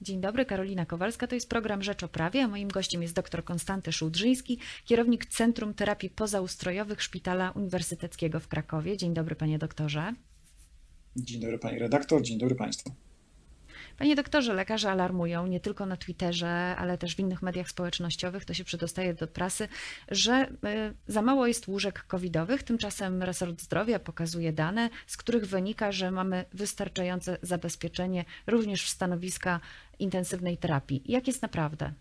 Dzień dobry, Karolina Kowalska. To jest program Rzecz o Prawie, a moim gościem jest dr Konstanty Szułdrzyński, kierownik Centrum Terapii Pozaustrojowych Szpitala Uniwersyteckiego w Krakowie. Dzień dobry, panie doktorze. Dzień dobry, pani redaktor. Dzień dobry państwu. Panie doktorze, lekarze alarmują nie tylko na Twitterze, ale też w innych mediach społecznościowych, to się przedostaje do prasy, że y, za mało jest łóżek covidowych. Tymczasem resort zdrowia pokazuje dane, z których wynika, że mamy wystarczające zabezpieczenie również w stanowiska intensywnej terapii. Jak jest naprawdę?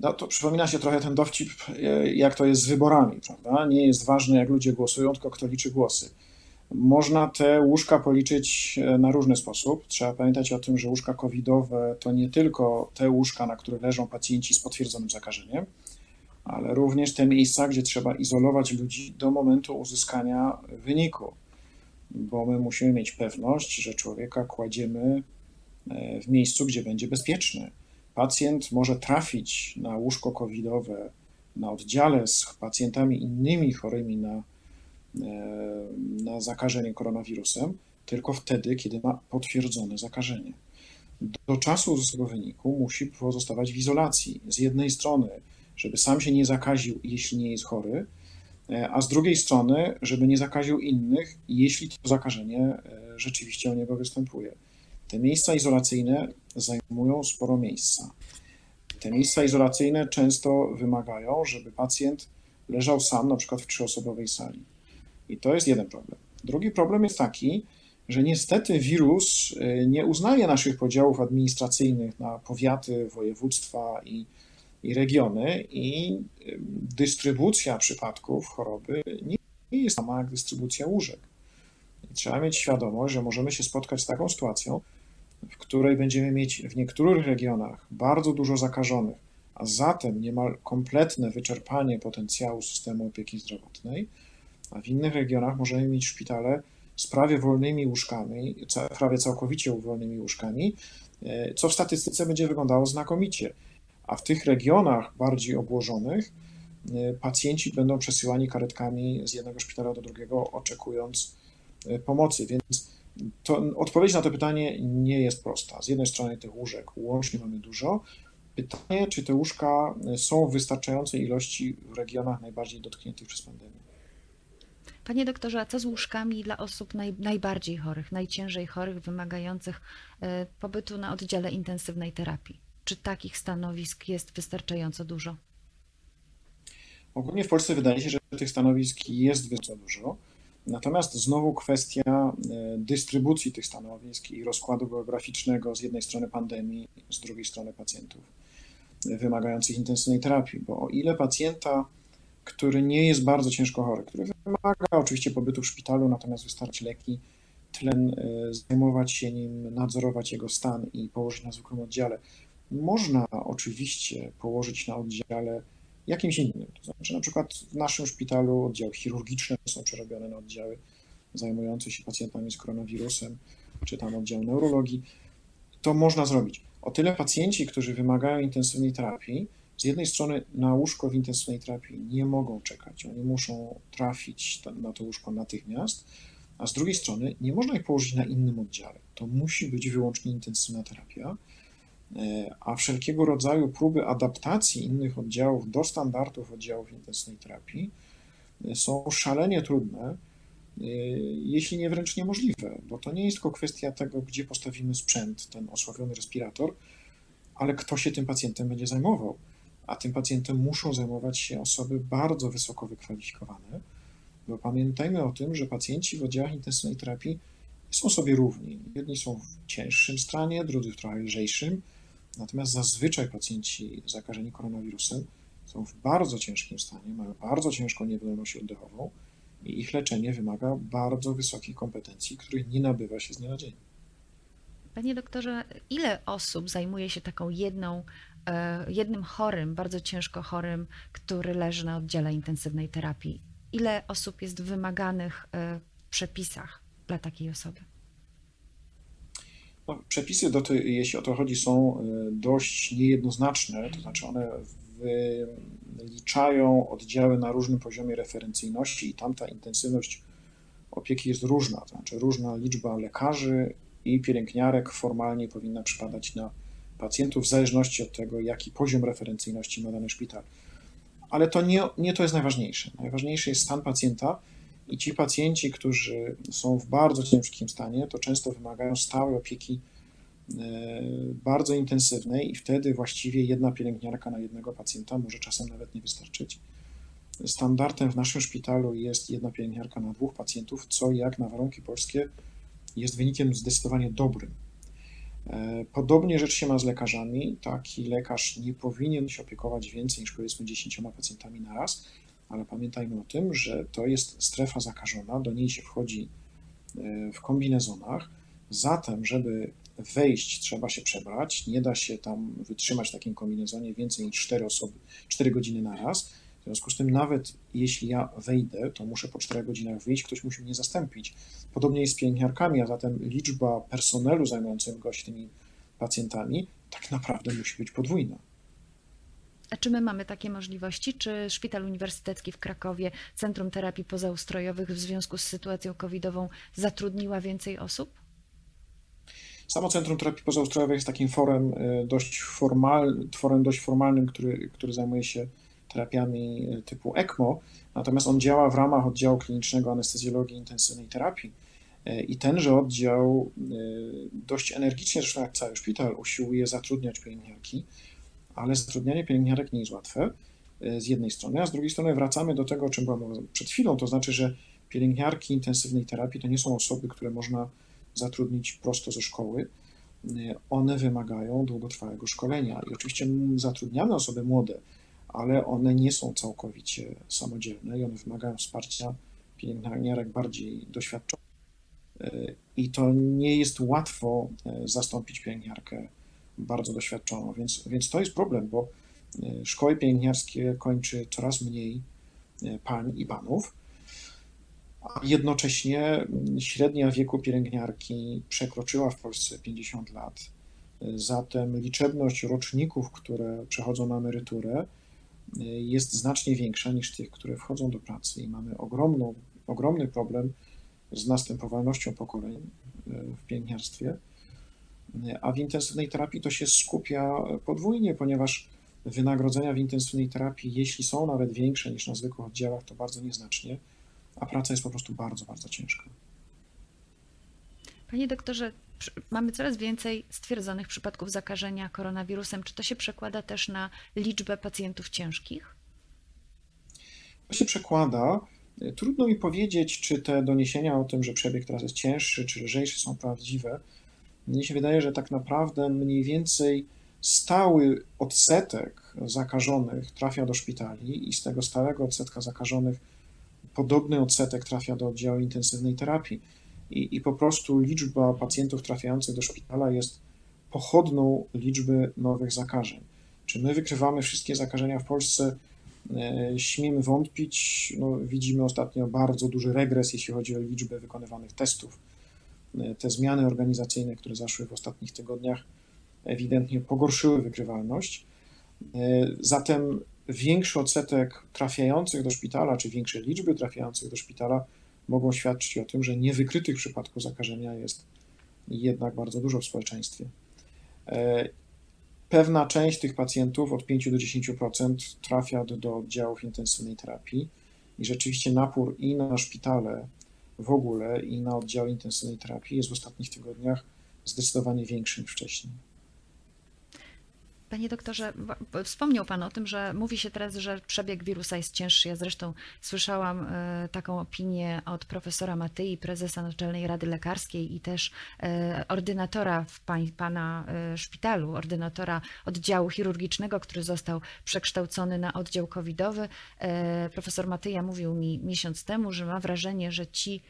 No to przypomina się trochę ten dowcip, y, jak to jest z wyborami, prawda? Nie jest ważne, jak ludzie głosują, tylko kto liczy głosy. Można te łóżka policzyć e, na różny sposób. Trzeba pamiętać o tym, że łóżka covidowe to nie tylko te łóżka, na których leżą pacjenci z potwierdzonym zakażeniem, ale również te miejsca, gdzie trzeba izolować ludzi do momentu uzyskania wyniku, bo my musimy mieć pewność, że człowieka kładziemy e, w miejscu, gdzie będzie bezpieczny. Pacjent może trafić na łóżko covidowe na oddziale z pacjentami innymi chorymi na na zakażenie koronawirusem tylko wtedy, kiedy ma potwierdzone zakażenie. Do czasu uzyskania wyniku musi pozostawać w izolacji. Z jednej strony, żeby sam się nie zakaził, jeśli nie jest chory, e, a z drugiej strony, żeby nie zakaził innych, jeśli to zakażenie e, rzeczywiście u niego występuje. Te miejsca izolacyjne zajmują sporo miejsca. Te miejsca izolacyjne często wymagają, żeby pacjent leżał sam, na przykład w trzyosobowej sali. I to jest jeden problem. Drugi problem jest taki, że niestety wirus y, nie uznaje naszych podziałów administracyjnych na powiaty, województwa i, i regiony, i y, dystrybucja przypadków choroby nie jest sama jak dystrybucja łóżek. Trzeba mieć świadomość, że możemy się spotkać z taką sytuacją, w której będziemy mieć w niektórych regionach bardzo dużo zakażonych, a zatem niemal kompletne wyczerpanie potencjału systemu opieki zdrowotnej a w innych regionach możemy mieć szpitale z prawie wolnymi łóżkami, prawie całkowicie wolnymi łóżkami, e, co w statystyce będzie wyglądało znakomicie. A w tych regionach bardziej obłożonych e, pacjenci będą przesyłani karetkami z jednego szpitala do drugiego, oczekując e, pomocy. Więc to, odpowiedź na to pytanie nie jest prosta. Z jednej strony tych łóżek łącznie mamy dużo. Pytanie, czy te łóżka są w wystarczającej ilości w regionach najbardziej dotkniętych przez pandemię. Panie doktorze, a co z łóżkami dla osób naj, najbardziej chorych, najciężej chorych, wymagających e, pobytu na oddziale intensywnej terapii? Czy takich stanowisk jest wystarczająco dużo? Ogólnie w Polsce wydaje się, że tych stanowisk jest wystarczająco dużo. Natomiast znowu kwestia e, dystrybucji tych stanowisk i rozkładu geograficznego z jednej strony pandemii, z drugiej strony pacjentów wymagających intensywnej terapii, bo o ile pacjenta który nie jest bardzo ciężko chory, który wymaga oczywiście pobytu w szpitalu, natomiast wystarczy leki, tlen, e, zajmować się nim, nadzorować jego stan i położyć na zwykłym oddziale. Można oczywiście położyć na oddziale jakimś innym. To znaczy, na przykład w naszym szpitalu oddziały chirurgiczne są przerobione na oddziały zajmujące się pacjentami z koronawirusem, czy tam oddział neurologii. To można zrobić. O tyle pacjenci, którzy wymagają intensywnej terapii, z jednej strony na łóżko w intensywnej terapii nie mogą czekać, oni muszą trafić na to łóżko natychmiast, a z drugiej strony nie można ich położyć na innym oddziale. To musi być wyłącznie intensywna terapia, e, a wszelkiego rodzaju próby adaptacji innych oddziałów do standardów oddziałów intensywnej terapii e, są szalenie trudne, e, jeśli nie wręcz niemożliwe, bo to nie jest tylko kwestia tego, gdzie postawimy sprzęt, ten osławiony respirator, ale kto się tym pacjentem będzie zajmował a tym pacjentem muszą zajmować się osoby bardzo wysoko wykwalifikowane, bo pamiętajmy o tym, że pacjenci w oddziałach intensywnej terapii są sobie równi. Jedni są w cięższym stanie, drudzy w trochę lżejszym, natomiast zazwyczaj pacjenci zakażeni koronawirusem są w bardzo ciężkim stanie, mają bardzo ciężką niewydolność oddechową i ich leczenie wymaga bardzo wysokich kompetencji, których nie nabywa się z dnia na dzień. Panie doktorze, ile osób zajmuje się taką jedną jednym chorym, bardzo ciężko chorym, który leży na oddziale intensywnej terapii. Ile osób jest wymaganych e, w przepisach dla takiej osoby? No, przepisy, do jeśli o to chodzi, są e, dość niejednoznaczne, to znaczy one wyliczają oddziały na różnym poziomie referencyjności i tamta intensywność opieki jest różna, to znaczy różna liczba lekarzy i pielęgniarek formalnie powinna przypadać na pacjentów w zależności od tego, jaki poziom referencyjności ma dany szpital. Ale to nie, nie to jest najważniejsze. Najważniejszy jest stan pacjenta i ci pacjenci, którzy są w bardzo ciężkim stanie, to często wymagają stałej opieki e, bardzo intensywnej i wtedy właściwie jedna pielęgniarka na jednego pacjenta może czasem nawet nie wystarczyć. Standardem w naszym szpitalu jest jedna pielęgniarka na dwóch pacjentów, co jak na warunki polskie jest wynikiem zdecydowanie dobrym. E, podobnie rzecz się ma z lekarzami. Taki lekarz nie powinien się opiekować więcej niż powiedzmy 10 pacjentami na raz, ale pamiętajmy o tym, że to jest strefa zakażona, do niej się wchodzi e, w kombinezonach. Zatem, żeby wejść, trzeba się przebrać. Nie da się tam wytrzymać w takim kombinezonie więcej niż 4 osoby, 4 godziny na raz. W związku z tym, nawet jeśli ja wejdę, to muszę po 4 godzinach wyjść, ktoś musi mnie zastąpić. Podobnie jest z pielęgniarkami, a zatem liczba personelu zajmującego się tymi pacjentami tak naprawdę musi być podwójna. A czy my mamy takie możliwości? Czy Szpital Uniwersytecki w Krakowie, Centrum Terapii Pozaustrojowych w związku z sytuacją covidową zatrudniła więcej osób? Samo Centrum Terapii Pozaustrojowej jest takim forem e, dość, formal, forem dość formalnym, który, który zajmuje się terapiami e, typu ECMO, natomiast on działa w ramach oddziału klinicznego anestezjologii intensywnej terapii. E, I tenże oddział dość energicznie, zresztą jak cały szpital, usiłuje zatrudniać pielęgniarki, ale zatrudnianie pielęgniarek nie jest łatwe z jednej strony, a z drugiej strony wracamy do tego, o czym byłem przed chwilą, to znaczy, że pielęgniarki intensywnej terapii to nie są osoby, które można zatrudnić prosto ze szkoły. One wymagają długotrwałego szkolenia i oczywiście zatrudniane osoby młode, ale one nie są całkowicie samodzielne i one wymagają wsparcia pielęgniarek bardziej doświadczonych. I to nie jest łatwo e, zastąpić pielęgniarkę bardzo doświadczoną, więc, więc to jest problem, bo e, szkoły pielęgniarskie kończy coraz mniej e, pań i panów, a jednocześnie średnia wieku pielęgniarki przekroczyła w Polsce 50 lat. Zatem liczebność roczników, które przechodzą na emeryturę, jest znacznie większa niż tych, które wchodzą do pracy i mamy ogromną, ogromny problem z następowalnością pokoleń w pielęgniarstwie. A w intensywnej terapii to się skupia podwójnie, ponieważ wynagrodzenia w intensywnej terapii, jeśli są nawet większe niż na zwykłych oddziałach, to bardzo nieznacznie a praca jest po prostu bardzo, bardzo ciężka. Panie doktorze, mamy coraz więcej stwierdzonych przypadków zakażenia koronawirusem. Czy to się przekłada też na liczbę pacjentów ciężkich? To się przekłada. Trudno mi powiedzieć, czy te doniesienia o tym, że przebieg teraz jest cięższy czy lżejszy są prawdziwe. Mnie się wydaje, że tak naprawdę mniej więcej stały odsetek zakażonych trafia do szpitali i z tego stałego odsetka zakażonych podobny odsetek trafia do oddziału intensywnej terapii i, i po prostu liczba pacjentów trafiających do szpitala jest pochodną liczby nowych zakażeń. Czy my wykrywamy wszystkie zakażenia w Polsce? E, śmiemy wątpić. No, widzimy ostatnio bardzo duży regres, jeśli chodzi o liczbę wykonywanych testów. E, te zmiany organizacyjne, które zaszły w ostatnich tygodniach, ewidentnie pogorszyły wykrywalność. E, zatem większy odsetek trafiających do szpitala, czy większe liczby trafiających do szpitala mogą świadczyć o tym, że niewykrytych przypadków zakażenia jest jednak bardzo dużo w społeczeństwie. E, pewna część tych pacjentów, od 5 do 10%, trafia do, do oddziałów intensywnej terapii i rzeczywiście napór i na szpitale w ogóle, i na oddziały intensywnej terapii jest w ostatnich tygodniach zdecydowanie większy niż wcześniej. Panie doktorze, wspomniał Pan o tym, że mówi się teraz, że przebieg wirusa jest cięższy. Ja zresztą słyszałam e, taką opinię od profesora Matyi, prezesa Naczelnej Rady Lekarskiej i też e, ordynatora w Pana e, szpitalu, ordynatora oddziału chirurgicznego, który został przekształcony na oddział covidowy. Profesor Matyja mówił mi miesiąc temu, że ma wrażenie, że ci,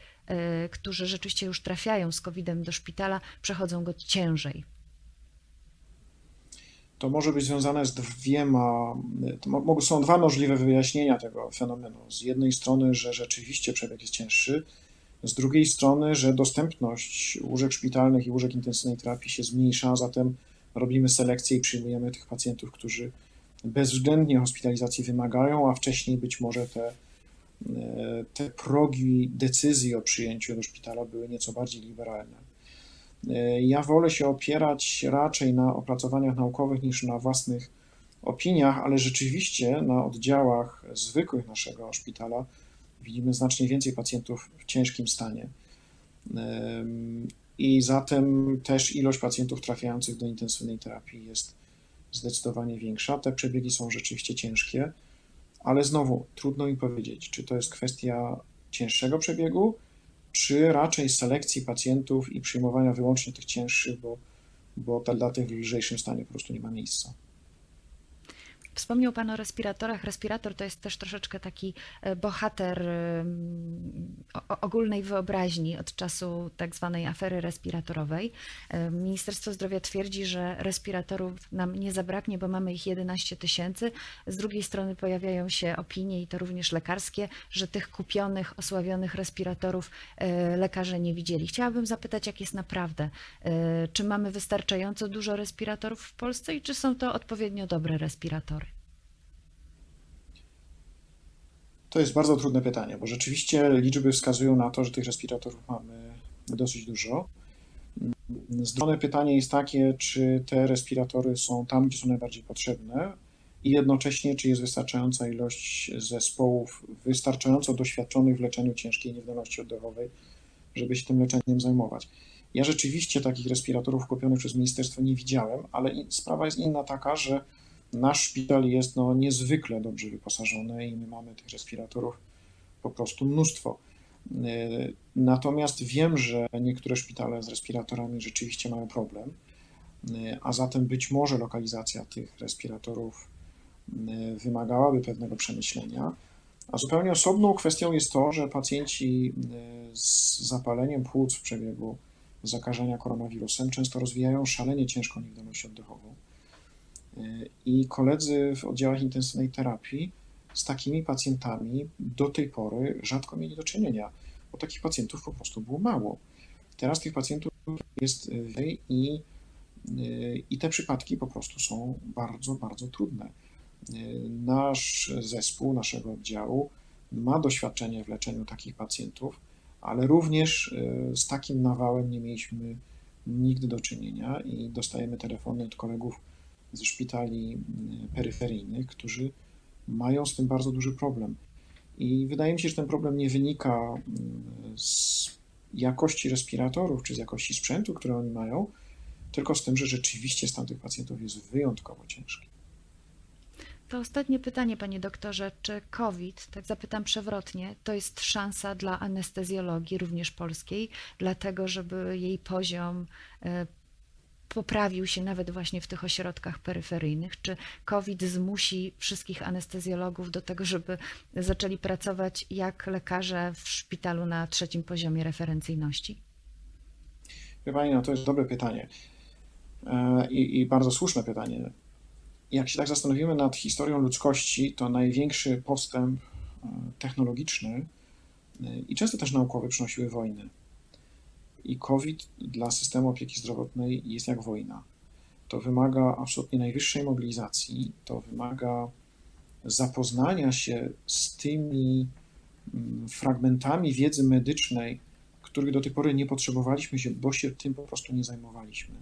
którzy rzeczywiście już trafiają z covidem do szpitala, przechodzą go ciężej to może być związane z dwiema, są dwa możliwe wyjaśnienia tego fenomenu. Z jednej strony, że rzeczywiście przebieg jest cięższy, z drugiej strony, że dostępność łóżek szpitalnych i łóżek intensywnej terapii się zmniejsza, zatem robimy selekcję i przyjmujemy tych pacjentów, którzy bezwzględnie hospitalizacji wymagają, a wcześniej być może te, te progi decyzji o przyjęciu do szpitala były nieco bardziej liberalne. Ja wolę się opierać raczej na opracowaniach naukowych niż na własnych opiniach, ale rzeczywiście na oddziałach zwykłych naszego szpitala widzimy znacznie więcej pacjentów w ciężkim stanie. I zatem też ilość pacjentów trafiających do intensywnej terapii jest zdecydowanie większa. Te przebiegi są rzeczywiście ciężkie, ale znowu trudno mi powiedzieć, czy to jest kwestia cięższego przebiegu, czy raczej selekcji pacjentów i przyjmowania wyłącznie tych cięższych, bo, bo dla tych w lżejszym stanie po prostu nie ma miejsca. Wspomniał Pan o respiratorach. Respirator to jest też troszeczkę taki e, bohater ogólnej wyobraźni od czasu tak zwanej afery respiratorowej. E, Ministerstwo Zdrowia twierdzi, że respiratorów nam nie zabraknie, bo mamy ich 11 tysięcy. Z drugiej strony pojawiają się opinie, i to również lekarskie, że tych kupionych, osławionych respiratorów e, lekarze nie widzieli. Chciałabym zapytać, jak jest naprawdę. Czy mamy wystarczająco dużo respiratorów w Polsce i czy są to odpowiednio dobre respiratory? To jest bardzo trudne pytanie, bo rzeczywiście liczby wskazują na to, że tych respiratorów mamy dosyć dużo. Zdrowe pytanie jest takie, czy te respiratory są tam, gdzie są najbardziej potrzebne i jednocześnie, czy jest wystarczająca ilość zespołów wystarczająco doświadczonych w leczeniu ciężkiej niewydolności oddechowej, żeby się tym leczeniem zajmować. Ja rzeczywiście takich respiratorów kupionych przez ministerstwo nie widziałem, ale sprawa jest inna taka, że Nasz szpital jest no, niezwykle dobrze wyposażony i my mamy tych respiratorów po prostu mnóstwo. E, natomiast wiem, że niektóre szpitale z respiratorami rzeczywiście mają problem, e, a zatem być może lokalizacja tych respiratorów e, wymagałaby pewnego przemyślenia. A zupełnie osobną kwestią jest to, że pacjenci z zapaleniem płuc w przebiegu zakażenia koronawirusem często rozwijają szalenie ciężką niewydolność oddechową i koledzy w oddziałach intensywnej terapii z takimi pacjentami do tej pory rzadko mieli do czynienia, bo takich pacjentów po prostu było mało. Teraz tych pacjentów jest więcej i, i te przypadki po prostu są bardzo, bardzo trudne. Nasz zespół, naszego oddziału ma doświadczenie w leczeniu takich pacjentów, ale również e, z takim nawałem nie mieliśmy nigdy do czynienia i dostajemy telefony od kolegów ze szpitali mm, peryferyjnych, którzy mają z tym bardzo duży problem. I wydaje mi się, że ten problem nie wynika mm, z jakości respiratorów czy z jakości sprzętu, który oni mają, tylko z tym, że rzeczywiście stan tych pacjentów jest wyjątkowo ciężki. To ostatnie pytanie, panie doktorze. Czy COVID, tak zapytam przewrotnie, to jest szansa dla anestezjologii, również polskiej, dlatego żeby jej poziom e, poprawił się nawet właśnie w tych ośrodkach peryferyjnych? Czy COVID zmusi wszystkich anestezjologów do tego, żeby zaczęli pracować jak lekarze w szpitalu na trzecim poziomie referencyjności? Wie Pani, no to jest dobre pytanie e, I, i bardzo słuszne pytanie. Jak się tak zastanowimy nad historią ludzkości, to największy postęp e, technologiczny e, i często też naukowy przynosiły wojny. I COVID dla systemu opieki zdrowotnej jest jak wojna. To wymaga absolutnie najwyższej mobilizacji, to wymaga zapoznania się z tymi mm, fragmentami wiedzy medycznej, których do tej pory nie potrzebowaliśmy się, bo się tym po prostu nie zajmowaliśmy.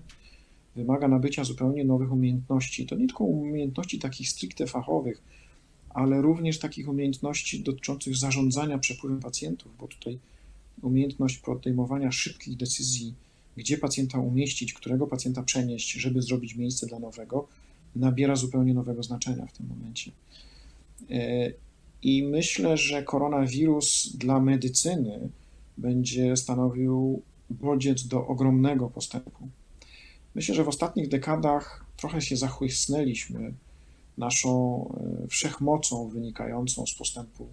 Wymaga nabycia zupełnie nowych umiejętności. To nie tylko umiejętności takich stricte fachowych, ale również takich umiejętności dotyczących zarządzania przepływem pacjentów, bo tutaj umiejętność podejmowania szybkich decyzji, gdzie pacjenta umieścić, którego pacjenta przenieść, żeby zrobić miejsce dla nowego, nabiera zupełnie nowego znaczenia w tym momencie. E, I myślę, że koronawirus dla medycyny będzie stanowił bodziec do ogromnego postępu. Myślę, że w ostatnich dekadach trochę się zachłysnęliśmy naszą e, wszechmocą wynikającą z postępu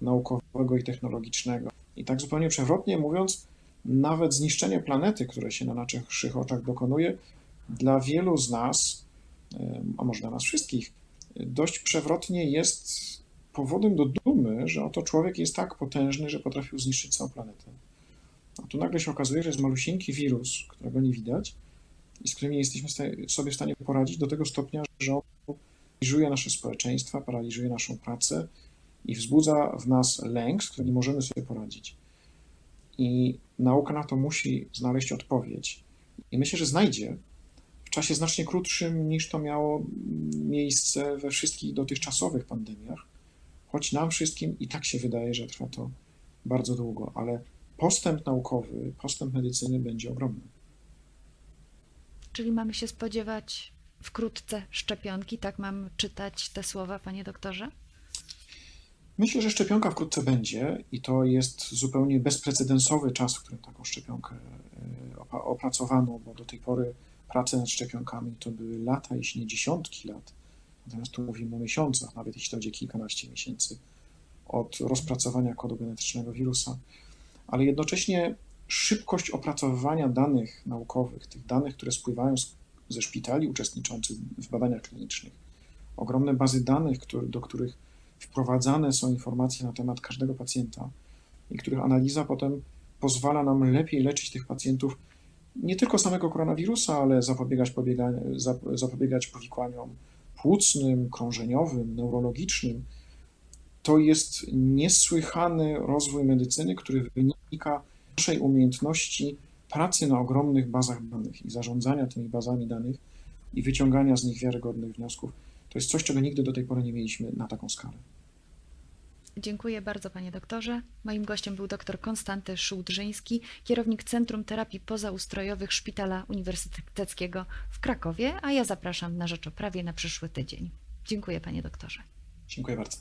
naukowego i technologicznego. I tak zupełnie przewrotnie mówiąc, nawet zniszczenie planety, które się na naszych oczach dokonuje, dla wielu z nas, a może dla nas wszystkich, dość przewrotnie jest powodem do dumy, że oto człowiek jest tak potężny, że potrafił zniszczyć całą planetę. A tu nagle się okazuje, że jest malusieńki wirus, którego nie widać i z którym nie jesteśmy sobie w stanie poradzić do tego stopnia, że on paraliżuje nasze społeczeństwa, paraliżuje naszą pracę, i wzbudza w nas lęk, z którym nie możemy sobie poradzić. I nauka na to musi znaleźć odpowiedź. I myślę, że znajdzie w czasie znacznie krótszym niż to miało miejsce we wszystkich dotychczasowych pandemiach, choć nam wszystkim i tak się wydaje, że trwa to bardzo długo, ale postęp naukowy, postęp medycyny będzie ogromny. Czyli mamy się spodziewać wkrótce szczepionki, tak mam czytać te słowa, panie doktorze? Myślę, że szczepionka wkrótce będzie i to jest zupełnie bezprecedensowy czas, w którym taką szczepionkę e, opracowano, bo do tej pory prace nad szczepionkami to były lata, jeśli nie dziesiątki lat. Natomiast tu mówimy o miesiącach, nawet jeśli to będzie kilkanaście miesięcy od rozpracowania kodu genetycznego wirusa. Ale jednocześnie szybkość opracowywania danych naukowych, tych danych, które spływają ze szpitali uczestniczących w badaniach klinicznych, ogromne bazy danych, do których wprowadzane są informacje na temat każdego pacjenta i których analiza potem pozwala nam lepiej leczyć tych pacjentów nie tylko samego koronawirusa, ale zapobiegać, zapobiegać powikłaniom płucnym, krążeniowym, neurologicznym. To jest niesłychany rozwój medycyny, który wynika z naszej umiejętności pracy na ogromnych bazach danych i zarządzania tymi bazami danych i wyciągania z nich wiarygodnych wniosków. To jest coś, czego nigdy do tej pory nie mieliśmy na taką skalę. Dziękuję bardzo panie doktorze. Moim gościem był dr Konstanty Szułdrzyński, kierownik Centrum Terapii Pozaustrojowych Szpitala Uniwersyteckiego w Krakowie, a ja zapraszam na rzecz o prawie na przyszły tydzień. Dziękuję panie doktorze. Dziękuję bardzo.